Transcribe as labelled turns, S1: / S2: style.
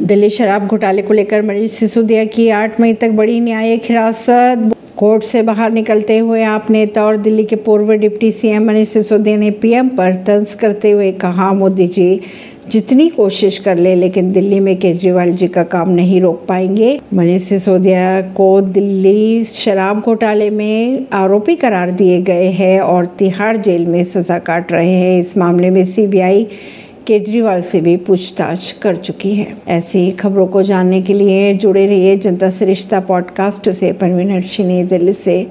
S1: दिल्ली शराब घोटाले को लेकर मनीष सिसोदिया की आठ मई तक बड़ी न्यायिक हिरासत। कोर्ट से बाहर निकलते हुए आप नेता और दिल्ली के पूर्व डिप्टी सीएम मनीष सिसोदिया ने पीएम पर तंज करते हुए कहा, मोदी जी, जितनी कोशिश कर ले, लेकिन दिल्ली में केजरीवाल जी का काम नहीं रोक पाएँगे। मनीष सिसोदिया को दिल्ली शराब घोटाले में आरोपी करार दिए गए हैं और तिहाड़ जेल में सजा काट रहे हैं। इस मामले में सीबीआई केजरीवाल से भी पूछताछ कर चुकी है। ऐसी खबरों को जानने के लिए जुड़े रहिए जनता सरिश्ता रिश्ता पॉडकास्ट से, परवीन दिल्ली से।